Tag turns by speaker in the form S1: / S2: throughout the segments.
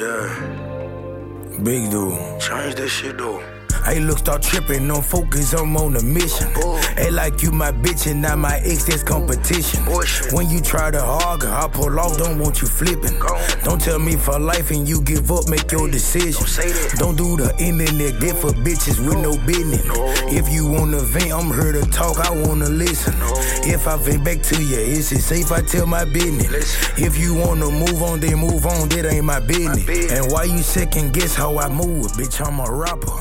S1: Yeah. Big dude.
S2: Change that shit though.
S1: Hey, look, start tripping, on focus, I'm on a mission. Hey, like you my bitch and not my ex, that's competition. When you try to argue, I pull off, don't want you flipping. Don't tell me for life and you give up, make your decision.
S2: Don't.
S1: Don't do the internet, get for bitches with no business. If you wanna vent, I'm here to talk, I wanna listen. If I vent back to you, is it safe I tell my business? If you wanna move on, then move on, that ain't my business.
S2: business.
S1: And why you second guess how I move? Bitch, I'm a rapper.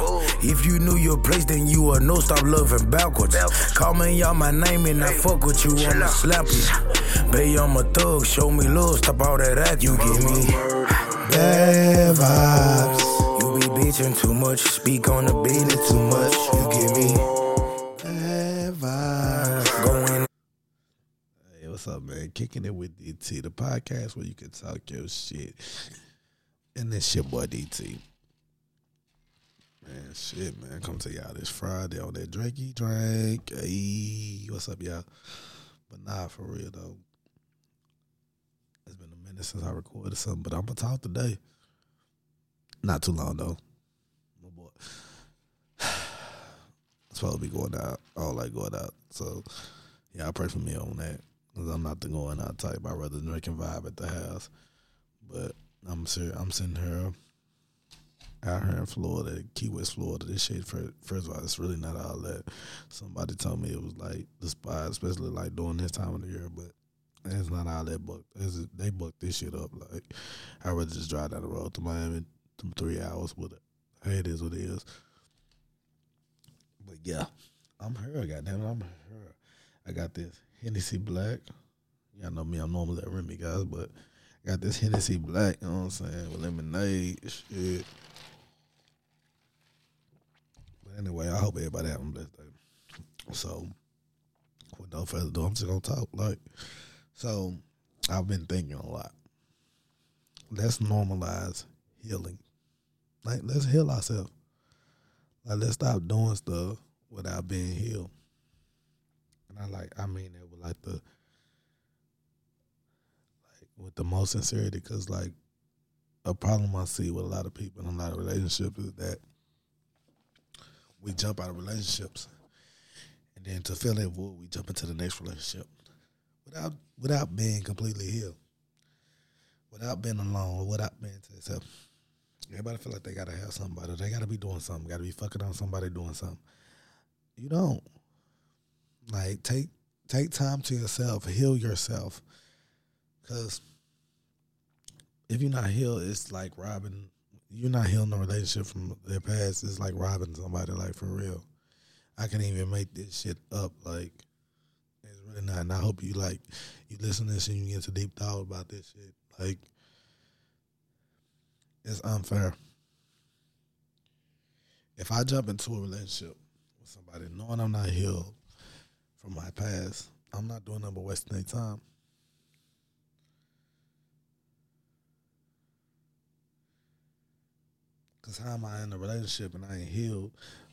S1: If you knew your place, then you would know. Stop loving backwards.
S2: Backwards.
S1: Call me out my name and I fuck with you. I'ma slap you. Baby, I'm a thug. Show me love. Stop all that act you give me. Bad vibes. You be bitching too much. Speak on the business too much. You give me bad vibes.
S3: Hey, what's up, man? Kicking it with DT, the podcast where you can talk your shit. And this shit boy DT. Man, shit, man. Come to y'all this Friday on that Drakey drink. Hey, what's up, y'all? But nah, for real though. It's been a minute since I recorded something, but I'm gonna talk today. Not too long though. My boy. It's supposed to be going out. I don't like going out. So yeah, I pray for me on that. Cause I'm not the going out type. I'd rather drink and vibe at the house. But I'm sure I'm sitting here out here in mm-hmm. Florida, Key West, Florida. This shit, first, first of all, it's really not all that. Somebody told me it was like the spot, especially like during this time of the year, but it's not all that booked. They booked this shit up. Like, I'd rather just drive down the road to Miami, three hours with it. Hey, it is what it is. But yeah, I'm here, goddamn it, I'm here. I got this Hennessy Black. Y'all know me, I'm normally a Remy guys, but I got this Hennessy Black, you know what I'm saying, with lemonade, shit. Anyway, I hope everybody having a blessed day. So, with no further ado, I'm just gonna talk. Like, so I've been thinking a lot. Let's normalize healing. Like, let's heal ourselves. Like, let's stop doing stuff without being healed. And I like, I mean that with like the, like with the most sincerity, because like a problem I see with a lot of people in a lot of relationships is that we jump out of relationships, and then to fill that void, we jump into the next relationship without without being completely healed, without being alone, without being to yourself. Everybody feel like they gotta have somebody. They gotta be doing something. Gotta be fucking on somebody doing something. You don't. Like take take time to yourself. Heal yourself. Cause if you're not healed, it's like robbing. You're not healing a relationship from their past. It's like robbing somebody. Like for real. I can't even make this shit up. Like it's really not. And I hope you like you listen to this and you get to deep thought about this shit. Like it's unfair. If I jump into a relationship with somebody knowing I'm not healed from my past, I'm not doing nothing but wasting their time. Cause how am I in a relationship and I ain't healed?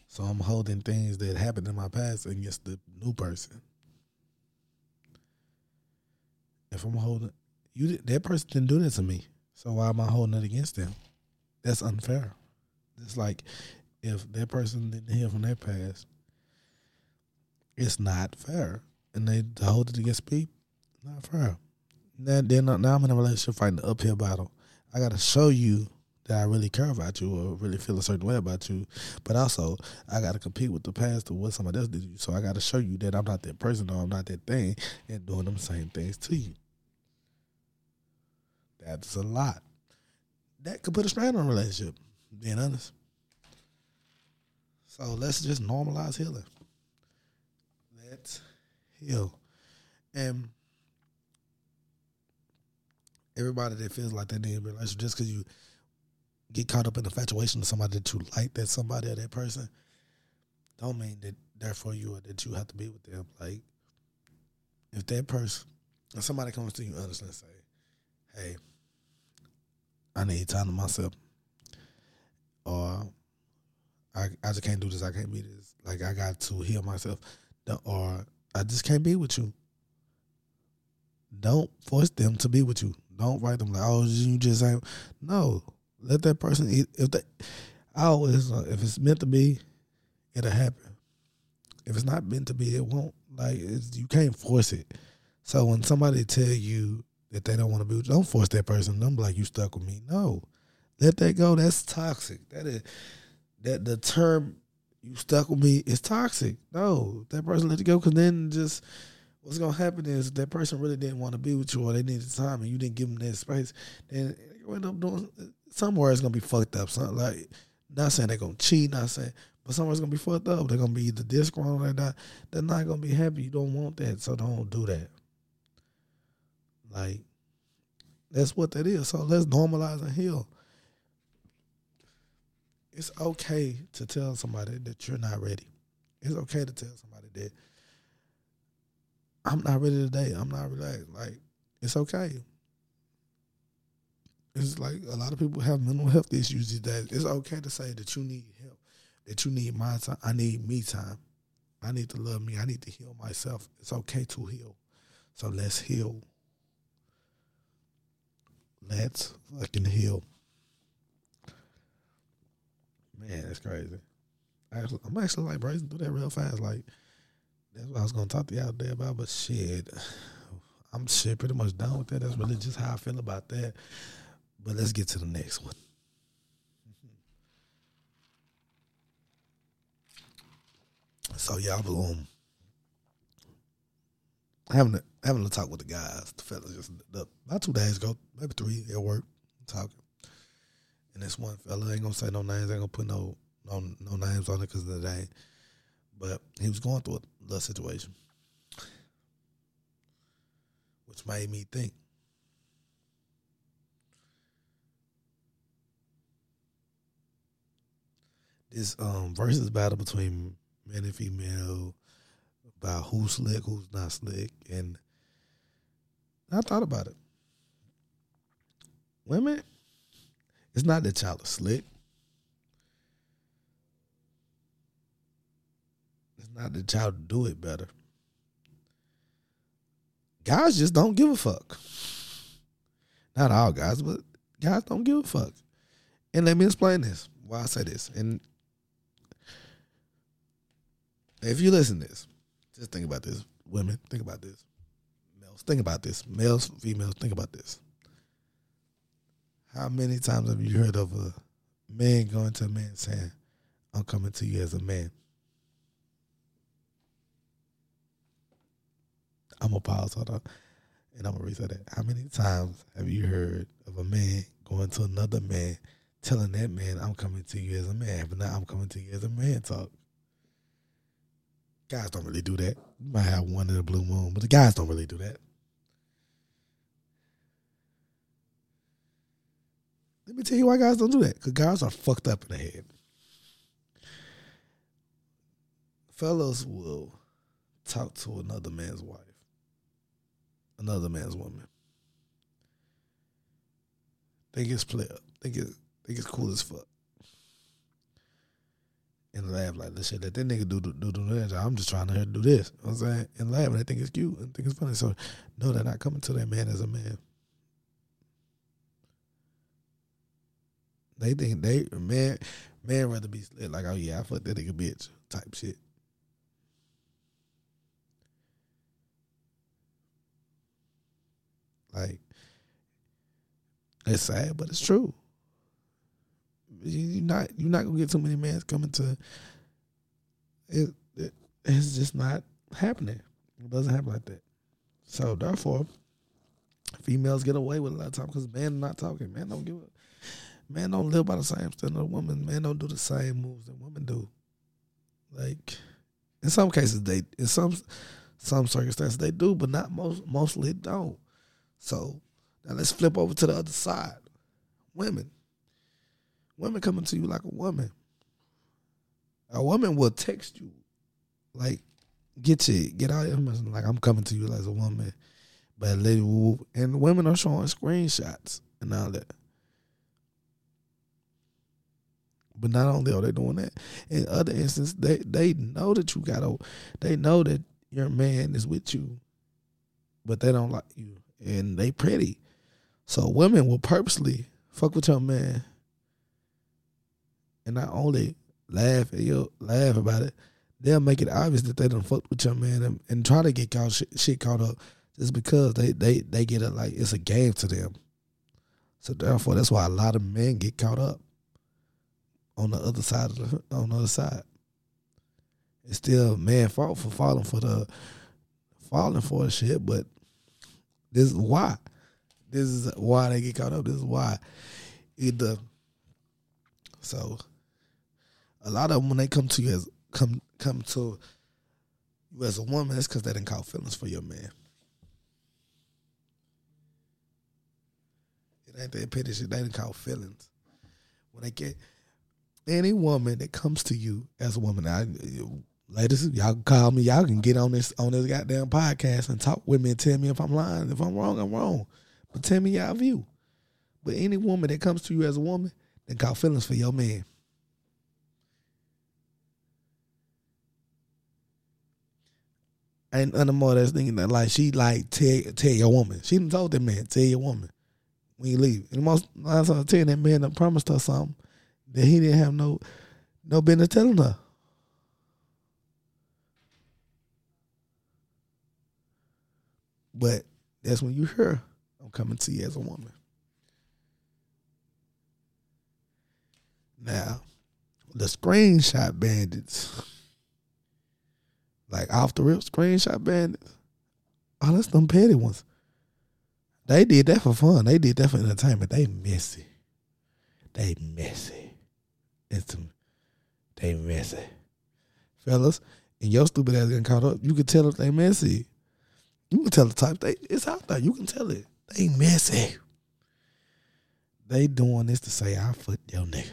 S3: So I'm holding things that happened in my past against the new person. If I'm holding you, that person didn't do that to me. So why am I holding it against them? That's unfair. It's like if that person didn't heal from their past, it's not fair, and they hold it against people, not fair. Now, then now I'm in a relationship fighting the uphill battle. I got to show you that I really care about you or really feel a certain way about you, but also I got to compete with the past of what somebody else did you. So I got to show you that I'm not that person or I'm not that thing, and doing them same things to you. That's a lot. That could put a strain on a relationship. Being honest. So let's just normalize healing. Let's heal. And everybody that feels like they need a relationship just because you get caught up in infatuation with somebody that you like that somebody or that person don't mean that therefore you or that you have to be with them. Like if that person if somebody comes to you honestly and say, Hey, I need time to myself. Or I I just can't do this, I can't be this. Like I got to heal myself. Or I just can't be with you. don't force them to be with you. Don't write them like, oh, you just ain't. No, let that person eat. If they, I always, uh, if it's meant to be, it'll happen. If it's not meant to be, it won't. Like you can't force it. So when somebody tell you that they don't want to be, don't force that person. Don't be like you stuck with me. No, let that go. That's toxic. That is that the term you stuck with me is toxic. No, that person let it go because then just what's gonna happen is that person really didn't want to be with you or they needed time and you didn't give them that space. Then you end up doing somewhere it's gonna be fucked up. Something like not saying they're gonna cheat, not saying, but somewhere's gonna be fucked up. They're gonna be either disgruntled or not. They're not gonna be happy. You don't want that, so don't do that. Like that's what that is. So let's normalize and heal it's okay to tell somebody that you're not ready. It's okay to tell somebody that I'm not ready today. I'm not relaxed. Like it's okay. It's like a lot of people have mental health issues these days. It's okay to say that you need help, that you need my time. I need me time. I need to love me. I need to heal myself. It's okay to heal. So let's heal. Let's fucking heal. Man, that's crazy. Actually, I'm actually like bracing through that real fast. Like that's what I was gonna talk to y'all today about. But shit, I'm shit pretty much done with that. That's really just how I feel about that. But let's get to the next one. So y'all um having a having a talk with the guys, the fellas just the, about two days ago, maybe three at work, talking. And this one fella ain't gonna say no names, ain't gonna put no no no names on it because of the day. But he was going through a little situation, which made me think. This um versus battle between men and female about who's slick, who's not slick, and I thought about it. Women it's not that y'all are slick. It's not that y'all do it better. Guys just don't give a fuck. Not all guys, but guys don't give a fuck. And let me explain this. Why I say this. And if you listen to this, just think about this. Women, think about this. Males, think about this. Males, females, think about this. How many times have you heard of a man going to a man saying, I'm coming to you as a man? I'm gonna pause, on, and I'm gonna reset that. How many times have you heard of a man going to another man, telling that man, I'm coming to you as a man, but now I'm coming to you as a man talk? Guys don't really do that. You might have one in a blue moon, but the guys don't really do that. Let me tell you why guys don't do that. Because guys are fucked up in the head. Fellows will talk to another man's wife, another man's woman. Think it's play up. Think it's think it's cool as fuck. And laugh like this shit that that nigga do do do, do that. I'm just trying to do this. You know what I'm saying? And laugh and they think it's cute and think it's funny. So no, they're not coming to that man as a man. They think they man man rather be slit like oh yeah I fucked that nigga bitch type shit. Like it's sad, but it's true. You're not you're not gonna get too many men coming to it, it. It's just not happening. It doesn't happen like that. So therefore, females get away with a lot of time because men not talking. Man don't give a Man don't live by the same standard of women. Man don't do the same moves that women do. Like in some cases they in some some circumstances they do, but not most mostly don't. So now let's flip over to the other side. Women. Women coming to you like a woman. A woman will text you like get you get out of here. like I'm coming to you as a woman. But lady and women are showing screenshots and all that. But not only are they doing that, in other instances, they they know that you got a, they know that your man is with you, but they don't like you, and they pretty. So women will purposely fuck with your man, and not only laugh at you, laugh about it, they'll make it obvious that they don't fuck with your man and, and try to get caught shit, shit caught up just because they they they get it like it's a game to them. So therefore, that's why a lot of men get caught up on the other side of the on the other side. It's still man fault for falling for the falling for the shit, but this is why. This is why they get caught up. This is why. Either uh, so a lot of them when they come to you as come come to you as a woman, it's because they didn't call feelings for your man. It ain't that petty shit. They didn't call feelings. When they get any woman that comes to you as a woman, I, ladies, y'all can call me. Y'all can get on this on this goddamn podcast and talk with me and tell me if I'm lying. If I'm wrong, I'm wrong. But tell me y'all view. But any woman that comes to you as a woman, then caught feelings for your man. Ain't nothing more that's thinking that like she like tell tell your woman. She done told that man, tell your woman when you leave. And most times ten that man done promised her something that he didn't have no no business telling her. But that's when you hear I'm coming to you as a woman. Now, the screenshot bandits, like off the rip screenshot bandits, oh, that's them petty ones. They did that for fun. They did that for entertainment. They messy. They messy. It's them. they messy. Fellas, and your stupid ass getting caught up, you can tell if they messy. You can tell the type they it's out there. You can tell it. They messy. They doing this to say I fucked your nigga.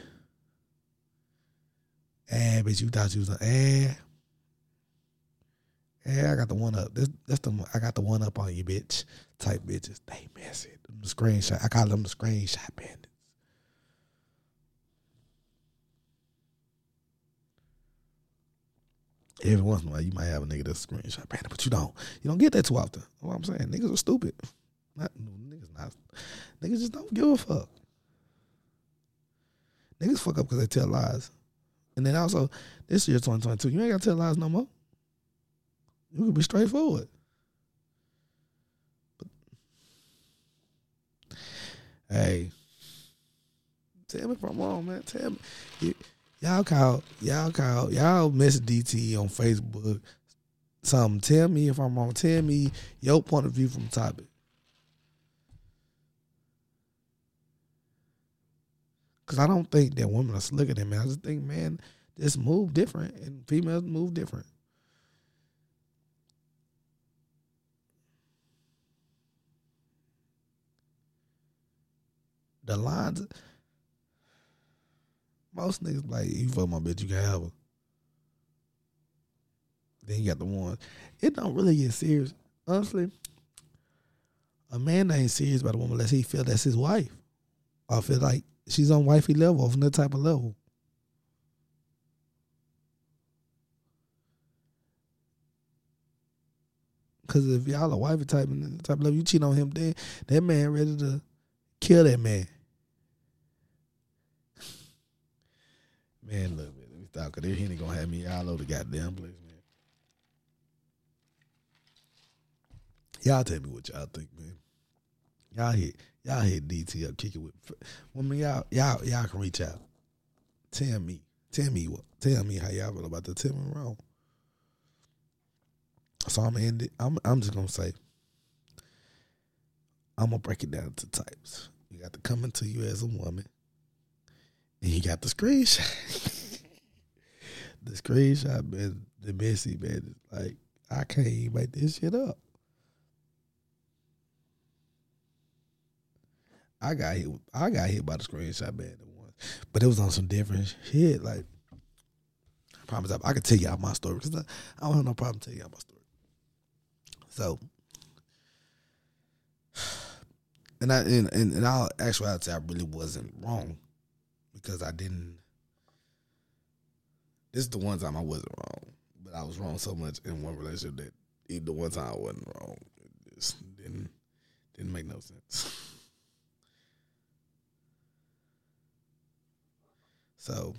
S3: Eh, bitch, you thought you was a eh. Eh, I got the one up. This that's the I got the one up on you, bitch. Type bitches. They messy. Them the screenshot. I call them the screenshot bandits. Every once in a while, you might have a nigga that's a screenshot bandit, but you don't. You don't get that too often. What I'm saying, niggas are stupid. Not niggas, not niggas just don't give a fuck. Niggas fuck up because they tell lies, and then also this year 2022, you ain't gotta tell lies no more. You can be straightforward. But, hey, tell me if I'm wrong, man. Tell me. You, Y'all call, y'all call, y'all miss DT on Facebook. Something. Tell me if I'm wrong. Tell me your point of view from the topic. Cause I don't think that women are slicker than men. I just think, man, this move different and females move different. The lines most niggas like you fuck my bitch, you can have her. Then you got the ones. It don't really get serious. Honestly, a man ain't serious about a woman unless he feel that's his wife. I feel like she's on wifey level from that type of level. Cause if y'all a wifey type and type level, you cheat on him, then that man ready to kill that man. Man, look, man, let me stop because he ain't gonna have me all over the goddamn place, man. Y'all tell me what y'all think, man. Y'all hit, y'all hit DT up, kick it with. Woman, y'all, y'all, y'all can reach out. Tell me, tell me what, tell me how y'all feel about the Tell me wrong. So I'm end it. I'm, I'm just gonna say. I'm gonna break it down to types. You got to come into you as a woman. And you got the screenshot. the screenshot, man, the messy man. Like, I can't even make this shit up. I got hit. I got hit by the screenshot man once, but it was on some different shit. Like, I promise, I, I can tell y'all my story because I, I don't have no problem telling y'all my story. So, and I in, in, in all actuality, I really wasn't wrong because I didn't. This is the one time I wasn't wrong, but I was wrong so much in one relationship that even the one time I wasn't wrong, it just didn't Didn't make no sense. So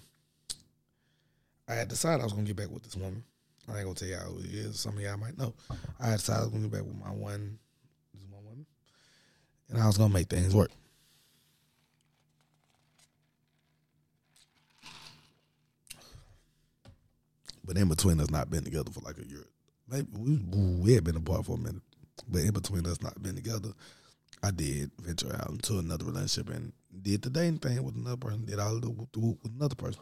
S3: I had decided I was gonna get back with this woman. I ain't gonna tell y'all who it is. Some of y'all might know. I had decided I was gonna get back with my one, this one woman, and I was gonna make things work. But in between us not been together for like a year, maybe we we had been apart for a minute. But in between us not being together, I did venture out into another relationship and did the dating thing with another person. Did all the with another person.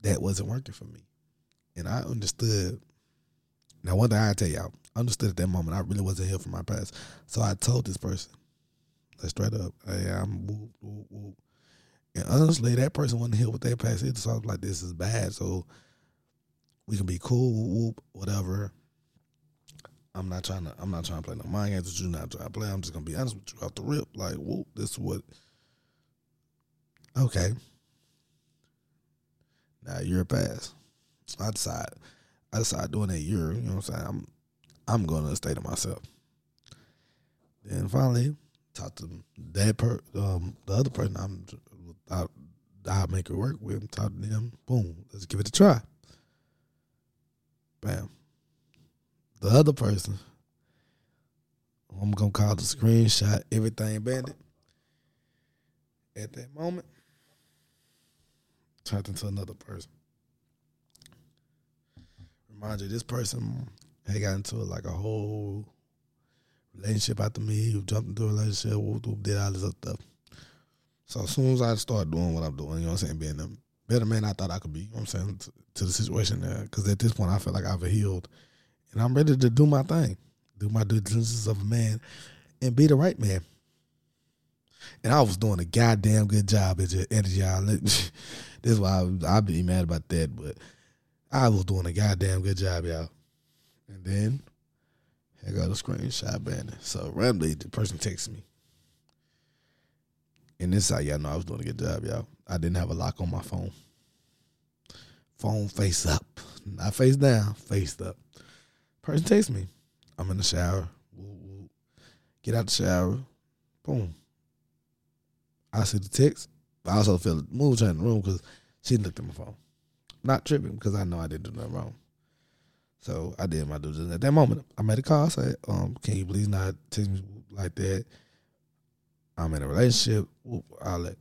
S3: That wasn't working for me, and I understood. Now, one thing I tell y'all, I understood at that moment I really wasn't here for my past, so I told this person, like straight up, "Hey, I'm whoop whoop whoop." And honestly, that person wasn't here with their past either, so I was like, "This is bad." So we can be cool, whoop, whoop, whatever. I'm not trying to. I'm not trying to play no mind games with you. Not trying to play. I'm just gonna be honest with you out the rip. Like, whoop, this is what. Okay. Now you're a past. I decide. I decide doing that year. You know what I'm saying? I'm. I'm to stay to myself. Then finally, talk to that per um the other person I'm. I I make it work with. Talk to them. Boom. Let's give it a try. Bam the other person, I'm gonna call the screenshot everything bandit. At that moment, turned into another person. Remind you, this person had got into like a whole relationship after me. Who jumped into a relationship, whoop, whoop, did all this other stuff. So as soon as I start doing what I'm doing, you know what I'm saying, being the better man I thought I could be, you know what I'm saying, to, to the situation there. Because at this point, I feel like I've healed and I'm ready to do my thing, do my due of a man, and be the right man. And I was doing a goddamn good job at, y'all. this is why I'd be mad about that, but I was doing a goddamn good job, y'all. And then I got a screenshot banner. So randomly, the person texted me. And this how y'all know I was doing a good job, y'all. I didn't have a lock on my phone. Phone face up, not face down, face up. Person takes me. I'm in the shower. Get out the shower. Boom. I see the text. I also feel it move in the room because she looked at my phone. Not tripping because I know I didn't do nothing wrong. So I did my due diligence. At that moment, I made a call. I said, um, can you please not text me like that? I'm in a relationship. I'll let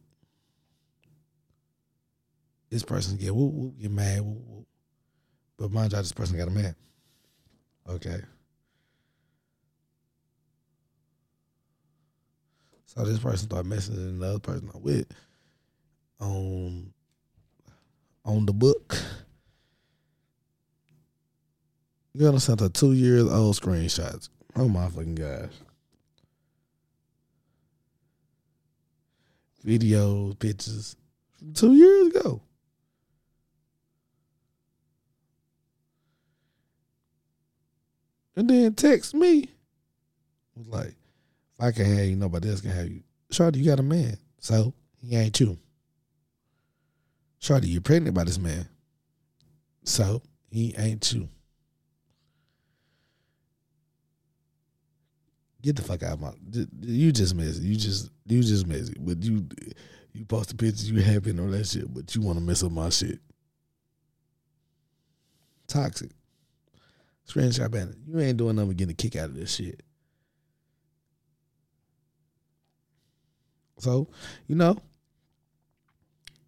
S3: this person get whoop, whoop, get mad. Whoop, whoop. But mind you, this person got a man. Okay. So this person started messaging the other person I'm with on on the book. You send her two years old screenshots. Oh my fucking gosh. Videos, pictures two years ago. And then text me. Was like, if I can have you, nobody else can have you. Shorty, you got a man. So he ain't you. Shorty, you're pregnant by this man. So he ain't you. Get the fuck out of my you just messy. You just you just messy. But you you post the pictures you have in that shit. but you wanna mess up my shit. Toxic. Screenshot banner. You ain't doing nothing getting a kick out of this shit. So, you know,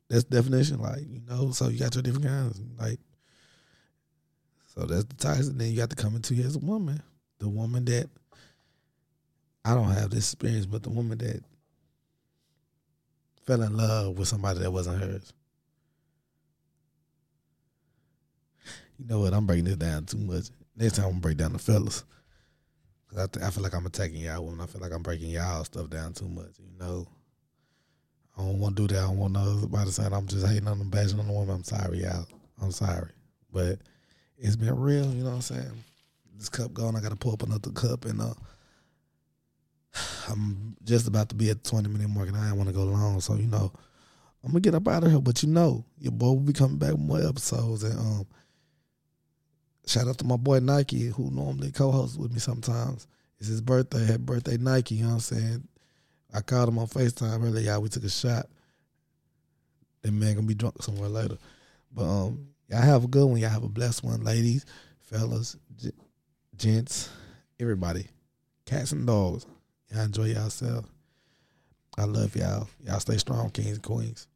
S3: that's definition. Like, you know, so you got your different kinds. Like, so that's the toxic. Then you got to come into as a woman. The woman that I don't have this experience, but the woman that fell in love with somebody that wasn't hers. You know what? I'm breaking this down too much. Next time I'm gonna break down the fellas. I, th- I feel like I'm attacking y'all women. I feel like I'm breaking y'all stuff down too much. You know, I don't want to do that. I don't want nobody saying I'm just hating on them, bashing on the woman. I'm sorry, y'all. I'm sorry, but it's been real. You know what I'm saying? This cup going. I got to pull up another cup, and uh, I'm just about to be at the 20 minute mark, and I don't want to go long. So you know, I'm gonna get up out of here. But you know, your boy will be coming back with more episodes, and um Shout out to my boy Nike, who normally co-hosts with me sometimes. It's his birthday. Happy birthday, Nike. You know what I'm saying? I called him on FaceTime earlier. Y'all, we took a shot. That man gonna be drunk somewhere later. But um, y'all have a good one. Y'all have a blessed one, ladies, fellas, g- gents, everybody, cats and dogs. Y'all enjoy yourself. I love y'all. Y'all stay strong, kings and queens.